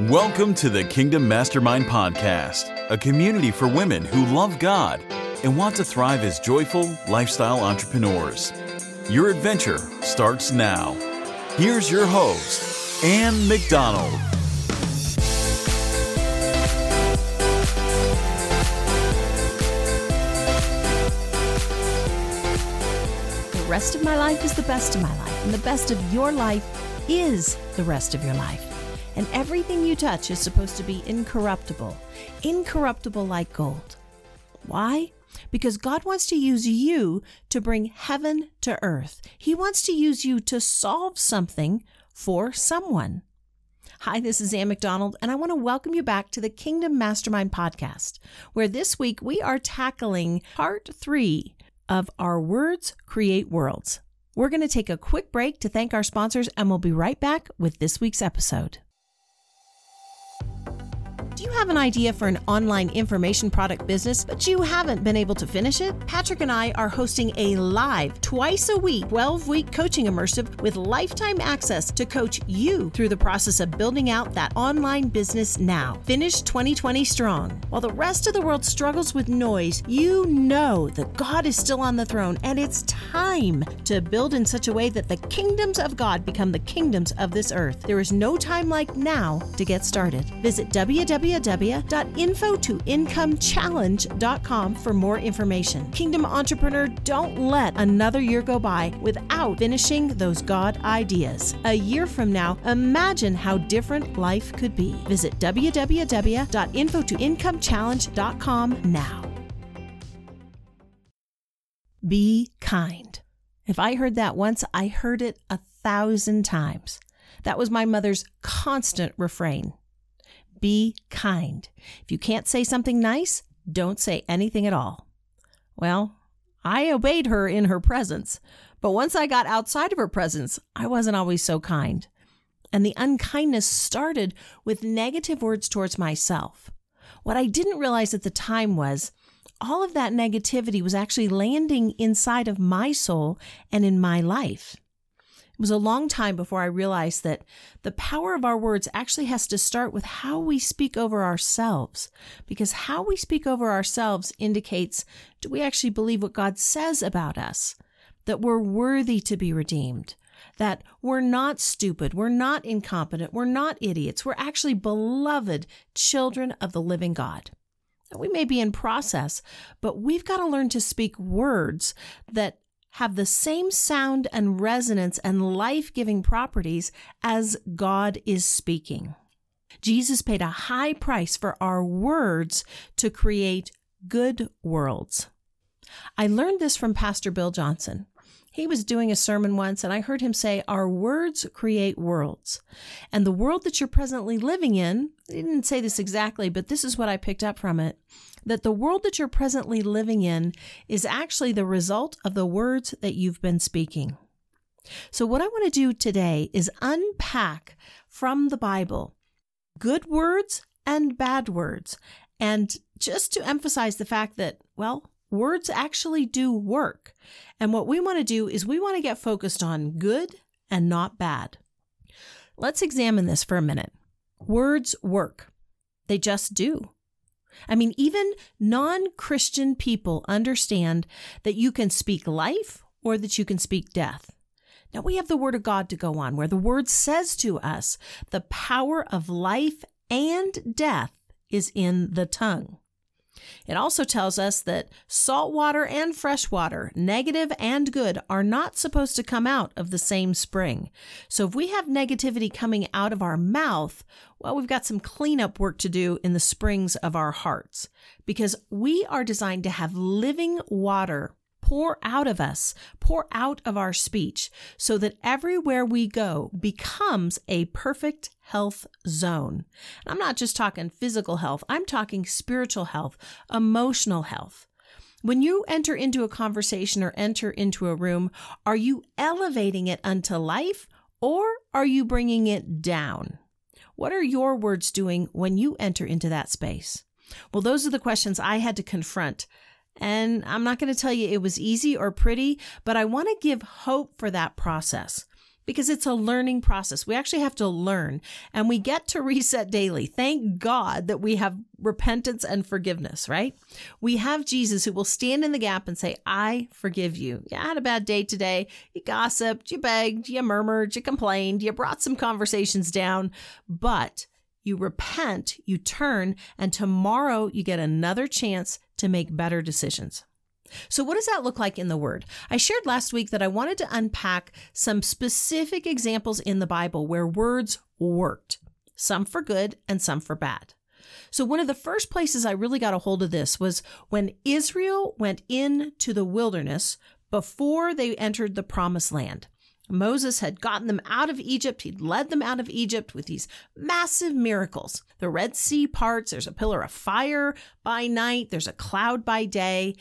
Welcome to the Kingdom Mastermind Podcast, a community for women who love God and want to thrive as joyful lifestyle entrepreneurs. Your adventure starts now. Here's your host, Ann McDonald. The rest of my life is the best of my life, and the best of your life is the rest of your life. And everything you touch is supposed to be incorruptible, incorruptible like gold. Why? Because God wants to use you to bring heaven to earth. He wants to use you to solve something for someone. Hi, this is Ann McDonald, and I want to welcome you back to the Kingdom Mastermind podcast, where this week we are tackling part three of Our Words Create Worlds. We're going to take a quick break to thank our sponsors, and we'll be right back with this week's episode. Do you have an idea for an online information product business, but you haven't been able to finish it? Patrick and I are hosting a live, twice a week, 12 week coaching immersive with lifetime access to coach you through the process of building out that online business now. Finish 2020 strong. While the rest of the world struggles with noise, you know that God is still on the throne and it's time to build in such a way that the kingdoms of God become the kingdoms of this earth. There is no time like now to get started. Visit www www.infotoincomechallenge.com for more information. Kingdom Entrepreneur, don't let another year go by without finishing those God ideas. A year from now, imagine how different life could be. Visit www.infotoincomechallenge.com now. Be kind. If I heard that once, I heard it a thousand times. That was my mother's constant refrain be kind. If you can't say something nice, don't say anything at all. Well, I obeyed her in her presence, but once I got outside of her presence, I wasn't always so kind. And the unkindness started with negative words towards myself. What I didn't realize at the time was all of that negativity was actually landing inside of my soul and in my life. It was a long time before I realized that the power of our words actually has to start with how we speak over ourselves, because how we speak over ourselves indicates do we actually believe what God says about us? That we're worthy to be redeemed, that we're not stupid, we're not incompetent, we're not idiots, we're actually beloved children of the living God. We may be in process, but we've got to learn to speak words that have the same sound and resonance and life giving properties as God is speaking. Jesus paid a high price for our words to create good worlds. I learned this from Pastor Bill Johnson. He was doing a sermon once, and I heard him say, Our words create worlds. And the world that you're presently living in, he didn't say this exactly, but this is what I picked up from it that the world that you're presently living in is actually the result of the words that you've been speaking. So, what I want to do today is unpack from the Bible good words and bad words. And just to emphasize the fact that, well, words actually do work. And what we want to do is we want to get focused on good and not bad. Let's examine this for a minute. Words work, they just do. I mean, even non Christian people understand that you can speak life or that you can speak death. Now we have the Word of God to go on, where the Word says to us the power of life and death is in the tongue. It also tells us that salt water and fresh water, negative and good, are not supposed to come out of the same spring. So if we have negativity coming out of our mouth, well, we've got some cleanup work to do in the springs of our hearts because we are designed to have living water pour out of us, pour out of our speech, so that everywhere we go becomes a perfect health zone. And I'm not just talking physical health, I'm talking spiritual health, emotional health. When you enter into a conversation or enter into a room, are you elevating it unto life or are you bringing it down? What are your words doing when you enter into that space? Well, those are the questions I had to confront and I'm not going to tell you it was easy or pretty, but I want to give hope for that process because it's a learning process. We actually have to learn and we get to reset daily. Thank God that we have repentance and forgiveness, right? We have Jesus who will stand in the gap and say, I forgive you. You had a bad day today. You gossiped, you begged, you murmured, you complained, you brought some conversations down, but you repent, you turn, and tomorrow you get another chance to make better decisions. So, what does that look like in the Word? I shared last week that I wanted to unpack some specific examples in the Bible where words worked, some for good and some for bad. So, one of the first places I really got a hold of this was when Israel went into the wilderness before they entered the promised land. Moses had gotten them out of Egypt. He'd led them out of Egypt with these massive miracles. The Red Sea parts, there's a pillar of fire by night, there's a cloud by day.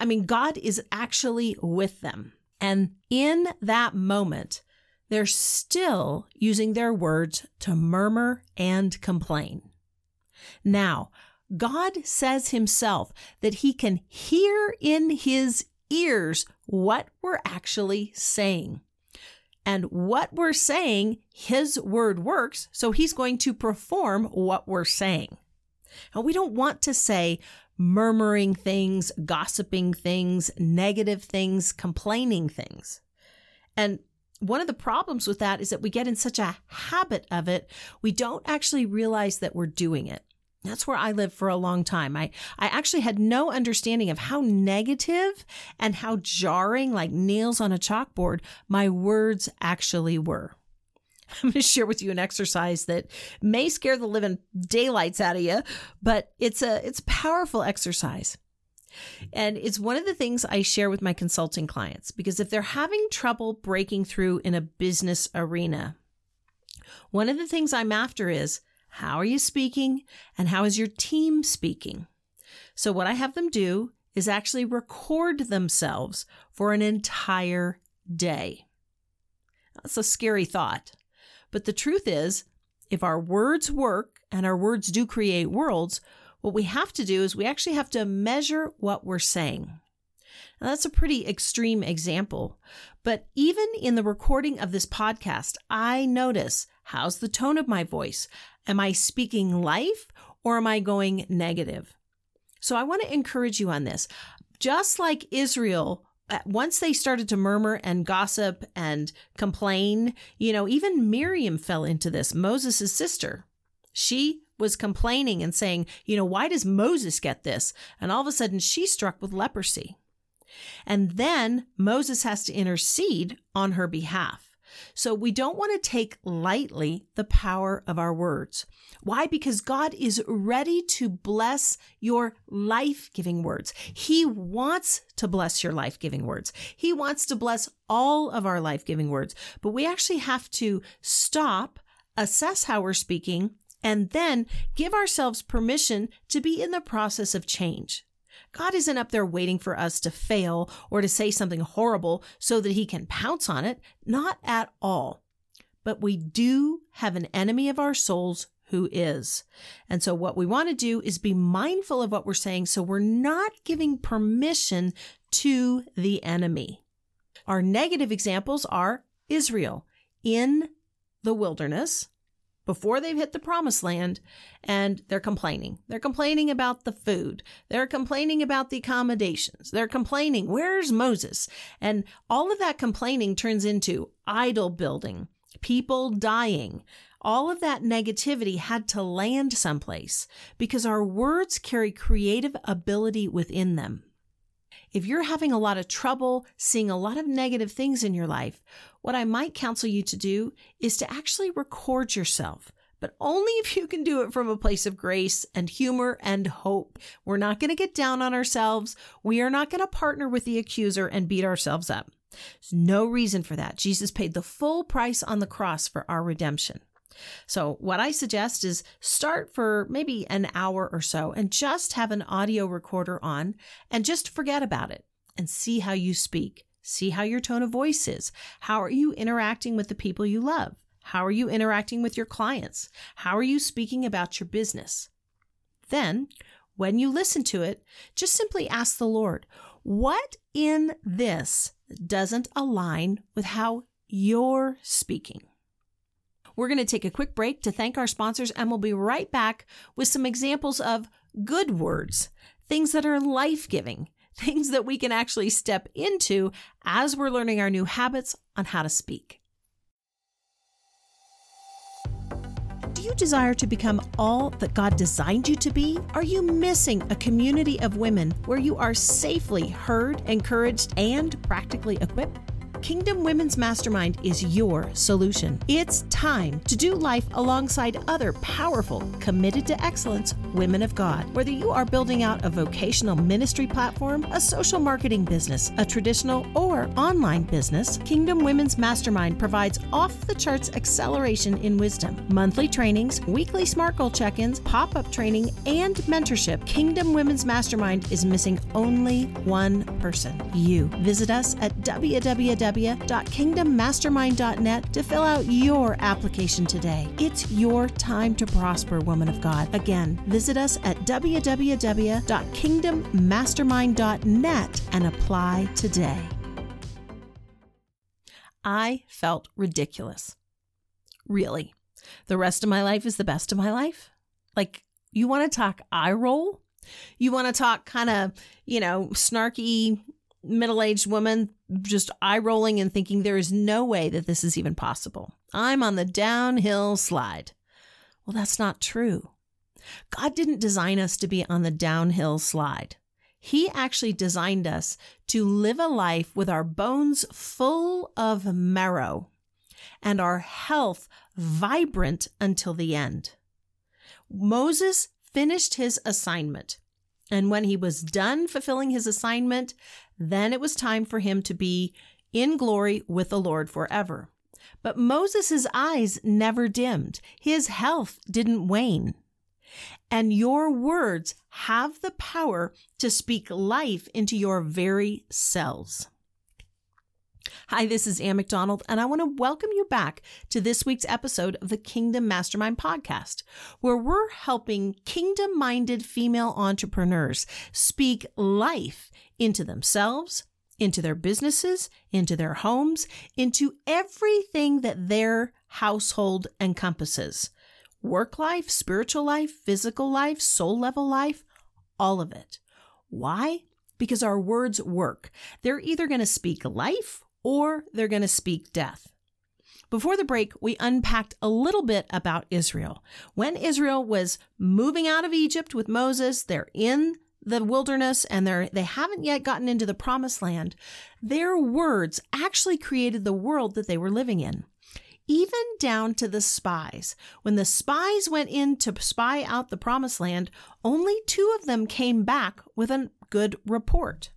I mean, God is actually with them. And in that moment, they're still using their words to murmur and complain. Now, God says himself that he can hear in his ears what we're actually saying. And what we're saying, his word works, so he's going to perform what we're saying. And we don't want to say murmuring things, gossiping things, negative things, complaining things. And one of the problems with that is that we get in such a habit of it, we don't actually realize that we're doing it. That's where I lived for a long time. I, I actually had no understanding of how negative and how jarring, like nails on a chalkboard, my words actually were. I'm going to share with you an exercise that may scare the living daylights out of you, but it's a it's a powerful exercise. And it's one of the things I share with my consulting clients because if they're having trouble breaking through in a business arena, one of the things I'm after is how are you speaking? And how is your team speaking? So, what I have them do is actually record themselves for an entire day. That's a scary thought. But the truth is, if our words work and our words do create worlds, what we have to do is we actually have to measure what we're saying. Now, that's a pretty extreme example, but even in the recording of this podcast, I notice how's the tone of my voice? Am I speaking life or am I going negative? So I want to encourage you on this. Just like Israel, uh, once they started to murmur and gossip and complain, you know, even Miriam fell into this, Moses' sister. She was complaining and saying, you know, why does Moses get this? And all of a sudden she struck with leprosy. And then Moses has to intercede on her behalf. So we don't want to take lightly the power of our words. Why? Because God is ready to bless your life giving words. He wants to bless your life giving words. He wants to bless all of our life giving words. But we actually have to stop, assess how we're speaking, and then give ourselves permission to be in the process of change. God isn't up there waiting for us to fail or to say something horrible so that he can pounce on it. Not at all. But we do have an enemy of our souls who is. And so what we want to do is be mindful of what we're saying so we're not giving permission to the enemy. Our negative examples are Israel in the wilderness before they've hit the promised land and they're complaining. They're complaining about the food. They're complaining about the accommodations. They're complaining, where's Moses? And all of that complaining turns into idol building, people dying. All of that negativity had to land someplace because our words carry creative ability within them. If you're having a lot of trouble seeing a lot of negative things in your life, what I might counsel you to do is to actually record yourself but only if you can do it from a place of grace and humor and hope. We're not going to get down on ourselves. We are not going to partner with the accuser and beat ourselves up. There's no reason for that. Jesus paid the full price on the cross for our redemption. So, what I suggest is start for maybe an hour or so and just have an audio recorder on and just forget about it and see how you speak. See how your tone of voice is. How are you interacting with the people you love? How are you interacting with your clients? How are you speaking about your business? Then, when you listen to it, just simply ask the Lord, what in this doesn't align with how you're speaking. We're going to take a quick break to thank our sponsors, and we'll be right back with some examples of good words, things that are life giving, things that we can actually step into as we're learning our new habits on how to speak. Do you desire to become all that God designed you to be? Are you missing a community of women where you are safely heard, encouraged, and practically equipped? Kingdom Women's Mastermind is your solution. It's time to do life alongside other powerful, committed to excellence women of God. Whether you are building out a vocational ministry platform, a social marketing business, a traditional or online business, Kingdom Women's Mastermind provides off the charts acceleration in wisdom, monthly trainings, weekly SMART goal check ins, pop up training, and mentorship. Kingdom Women's Mastermind is missing only one person you. Visit us at www www.kingdommastermind.net to fill out your application today. It's your time to prosper, woman of God. Again, visit us at www.kingdommastermind.net and apply today. I felt ridiculous. Really. The rest of my life is the best of my life? Like, you want to talk eye roll? You want to talk kind of, you know, snarky middle aged woman just eye rolling and thinking there is no way that this is even possible. I'm on the downhill slide. Well, that's not true. God didn't design us to be on the downhill slide. He actually designed us to live a life with our bones full of marrow and our health vibrant until the end. Moses finished his assignment. And when he was done fulfilling his assignment, then it was time for him to be in glory with the Lord forever. But Moses' eyes never dimmed. His health didn't wane. And your words have the power to speak life into your very cells. Hi, this is Ann McDonald, and I want to welcome you back to this week's episode of the Kingdom Mastermind podcast, where we're helping kingdom minded female entrepreneurs speak life into themselves, into their businesses, into their homes, into everything that their household encompasses work life, spiritual life, physical life, soul level life, all of it. Why? Because our words work. They're either going to speak life or they're going to speak death. Before the break, we unpacked a little bit about Israel. When Israel was moving out of Egypt with Moses, they're in the wilderness and they're they haven't yet gotten into the promised land. Their words actually created the world that they were living in. Even down to the spies. When the spies went in to spy out the promised land, only two of them came back with a good report.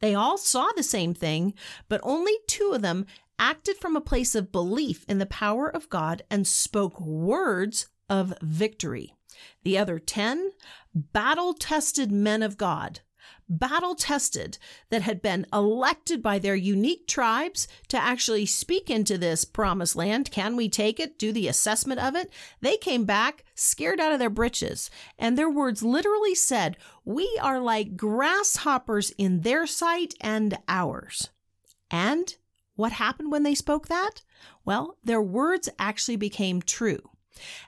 They all saw the same thing, but only two of them acted from a place of belief in the power of God and spoke words of victory. The other 10, battle tested men of God, battle tested that had been elected by their unique tribes to actually speak into this promised land. Can we take it? Do the assessment of it? They came back scared out of their britches, and their words literally said, We are like grasshoppers in their sight and ours. And what happened when they spoke that? Well, their words actually became true.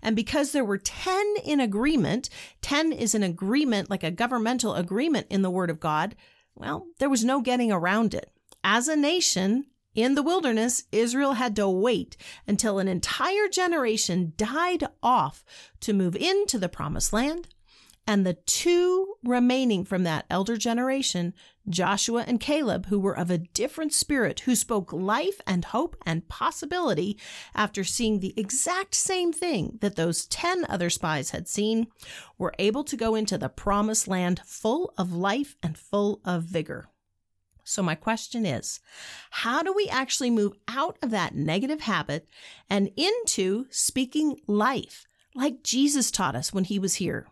And because there were 10 in agreement, 10 is an agreement, like a governmental agreement in the Word of God, well, there was no getting around it. As a nation, in the wilderness, Israel had to wait until an entire generation died off to move into the promised land and the two remaining from that elder generation, Joshua and Caleb, who were of a different spirit, who spoke life and hope and possibility after seeing the exact same thing that those 10 other spies had seen, were able to go into the promised land full of life and full of vigor. So, my question is how do we actually move out of that negative habit and into speaking life like Jesus taught us when he was here?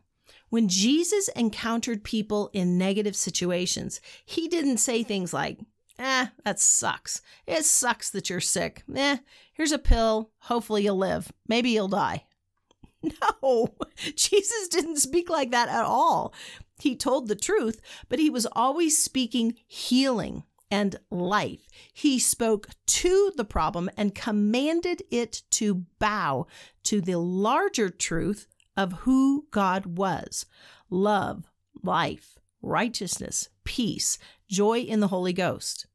When Jesus encountered people in negative situations, he didn't say things like, eh, that sucks. It sucks that you're sick. Eh, here's a pill. Hopefully you'll live. Maybe you'll die. No, Jesus didn't speak like that at all. He told the truth, but he was always speaking healing. and life. He spoke to the problem and commanded it to bow to the larger truth of who God was love, life, righteousness, peace, joy in the Holy Ghost.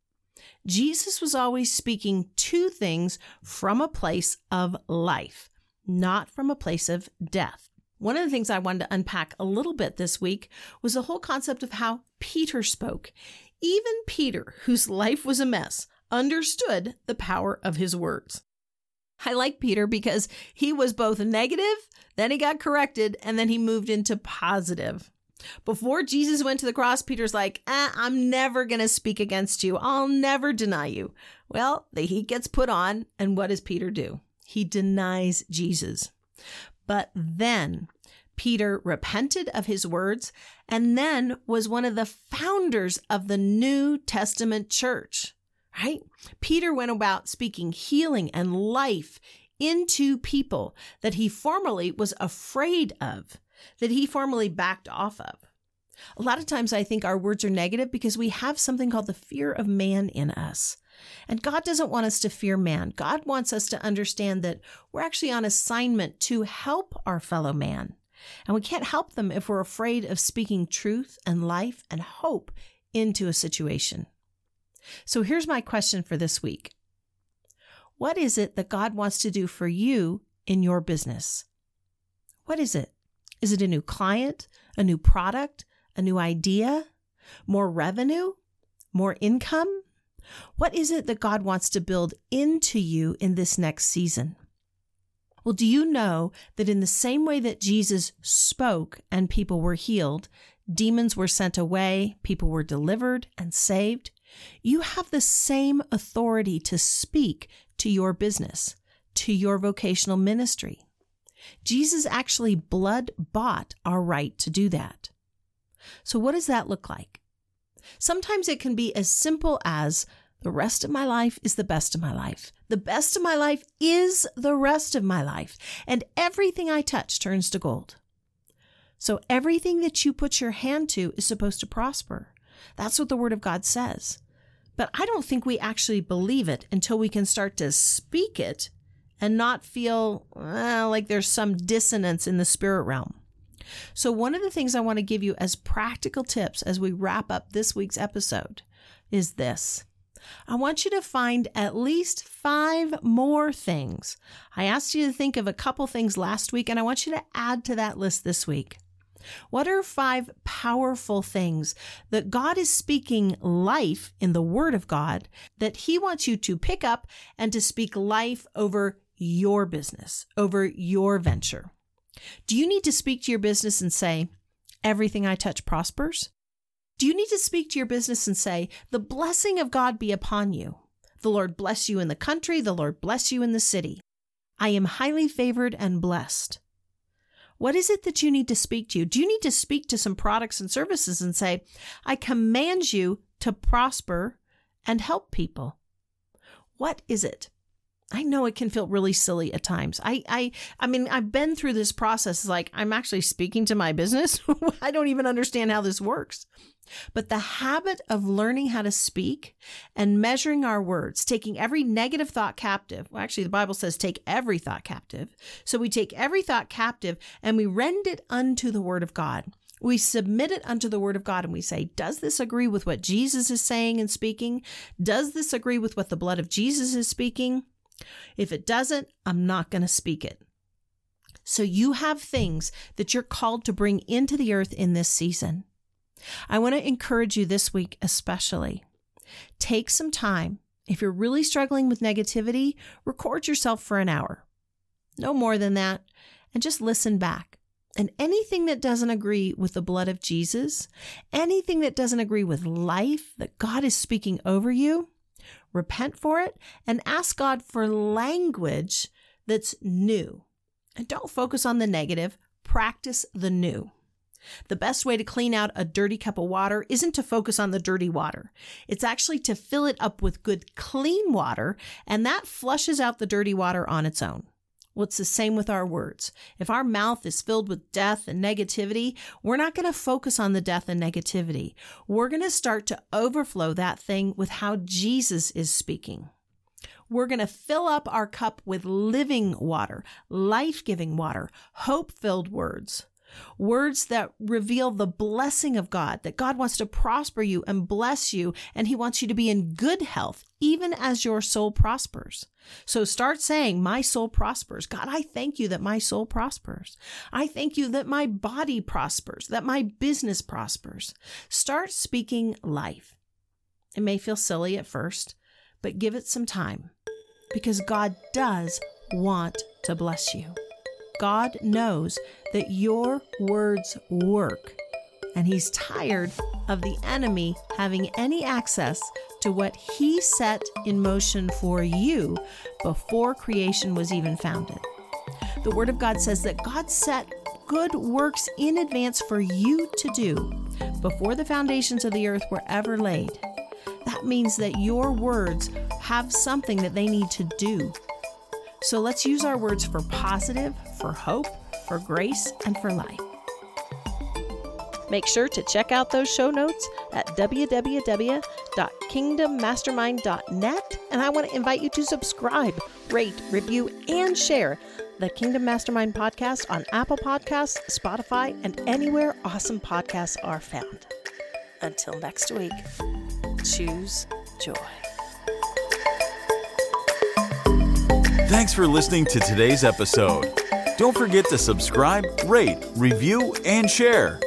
Jesus was always speaking to things from a place of life, not from a place of death. One of the things I wanted to unpack a little bit this week was the whole concept of how Peter spoke. Even Peter, whose life was a mess, understood the power of his words. I like Peter because he was both negative, then he got corrected, and then he moved into positive. Before Jesus went to the cross, Peter's like, eh, I'm never going to speak against you. I'll never deny you. Well, the heat gets put on, and what does Peter do? He denies Jesus. But then Peter repented of his words and then was one of the founders of the New Testament church, right? Peter went about speaking healing and life into people that he formerly was afraid of that he formerly backed off of. A lot of times I think our words are negative because we have something called the fear of man in us. And God doesn't want us to fear man. God wants us to understand that we're actually on assignment to help our fellow man. And we can't help them if we're afraid of speaking truth and life and hope into a situation. So here's my question for this week What is it that God wants to do for you in your business? What is it? Is it a new client, a new product, a new idea, more revenue, more income? What is it that God wants to build into you in this next season? Well, do you know that in the same way that Jesus spoke and people were healed, demons were sent away, people were delivered and saved? You have the same authority to speak to your business, to your vocational ministry. Jesus actually blood bought our right to do that. So, what does that look like? Sometimes it can be as simple as the rest of my life is the best of my life. The best of my life is the rest of my life. And everything I touch turns to gold. So everything that you put your hand to is supposed to prosper. That's what the Word of God says. But I don't think we actually believe it until we can start to speak it and not feel uh, like there's some dissonance in the spirit realm. So, one of the things I want to give you as practical tips as we wrap up this week's episode is this. I want you to find at least five more things. I asked you to think of a couple things last week, and I want you to add to that list this week. What are five powerful things that God is speaking life in the Word of God that He wants you to pick up and to speak life over your business, over your venture? Do you need to speak to your business and say, everything I touch prospers? Do you need to speak to your business and say, the blessing of God be upon you? The Lord bless you in the country, the Lord bless you in the city. I am highly favored and blessed. What is it that you need to speak to? Do you need to speak to some products and services and say, I command you to prosper and help people? What is it? I know it can feel really silly at times. I I I mean, I've been through this process like I'm actually speaking to my business. I don't even understand how this works. But the habit of learning how to speak and measuring our words, taking every negative thought captive. Well, actually the Bible says take every thought captive. So we take every thought captive and we rend it unto the word of God. We submit it unto the word of God and we say, Does this agree with what Jesus is saying and speaking? Does this agree with what the blood of Jesus is speaking? If it doesn't, I'm not going to speak it. So you have things that you're called to bring into the earth in this season. I want to encourage you this week, especially. Take some time. If you're really struggling with negativity, record yourself for an hour. No more than that. And just listen back. And anything that doesn't agree with the blood of Jesus, anything that doesn't agree with life that God is speaking over you, repent for it, and ask God for language that's new. And don't focus on the negative, practice the new. The best way to clean out a dirty cup of water isn't to focus on the dirty water. It's actually to fill it up with good, clean water, and that flushes out the dirty water on its own. Well, it's the same with our words. If our mouth is filled with death and negativity, we're not going to focus on the death and negativity. We're going to start to overflow that thing with how Jesus is speaking. We're going to fill up our cup with living water, life giving water, hope filled words. Words that reveal the blessing of God, that God wants to prosper you and bless you, and He wants you to be in good health, even as your soul prospers. So start saying, My soul prospers. God, I thank you that my soul prospers. I thank you that my body prospers, that my business prospers. Start speaking life. It may feel silly at first, but give it some time because God does want to bless you. God knows that your words work, and He's tired of the enemy having any access to what He set in motion for you before creation was even founded. The Word of God says that God set good works in advance for you to do before the foundations of the earth were ever laid. That means that your words have something that they need to do so let's use our words for positive, for hope, for grace, and for life. Make sure to check out those show notes at www.kingdommastermind.net. And I want to invite you to subscribe, rate, review, and share the Kingdom Mastermind podcast on Apple Podcasts, Spotify, and anywhere awesome podcasts are found. Until next week, choose joy. Thanks for listening to today's episode. Don't forget to subscribe, rate, review, and share.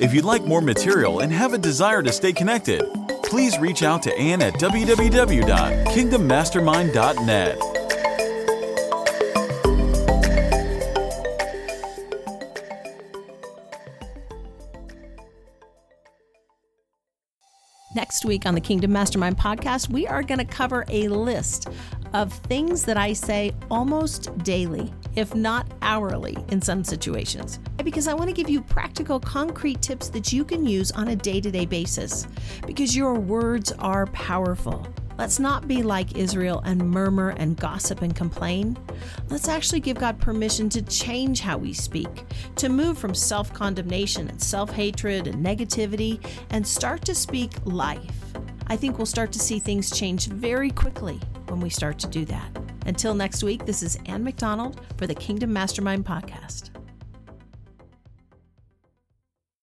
If you'd like more material and have a desire to stay connected, please reach out to Ann at www.kingdommastermind.net. Next week on the Kingdom Mastermind podcast, we are going to cover a list of things that I say almost daily, if not hourly in some situations, because I want to give you practical, concrete tips that you can use on a day to day basis, because your words are powerful. Let's not be like Israel and murmur and gossip and complain. Let's actually give God permission to change how we speak, to move from self condemnation and self hatred and negativity, and start to speak life. I think we'll start to see things change very quickly when we start to do that. Until next week, this is Ann McDonald for the Kingdom Mastermind Podcast.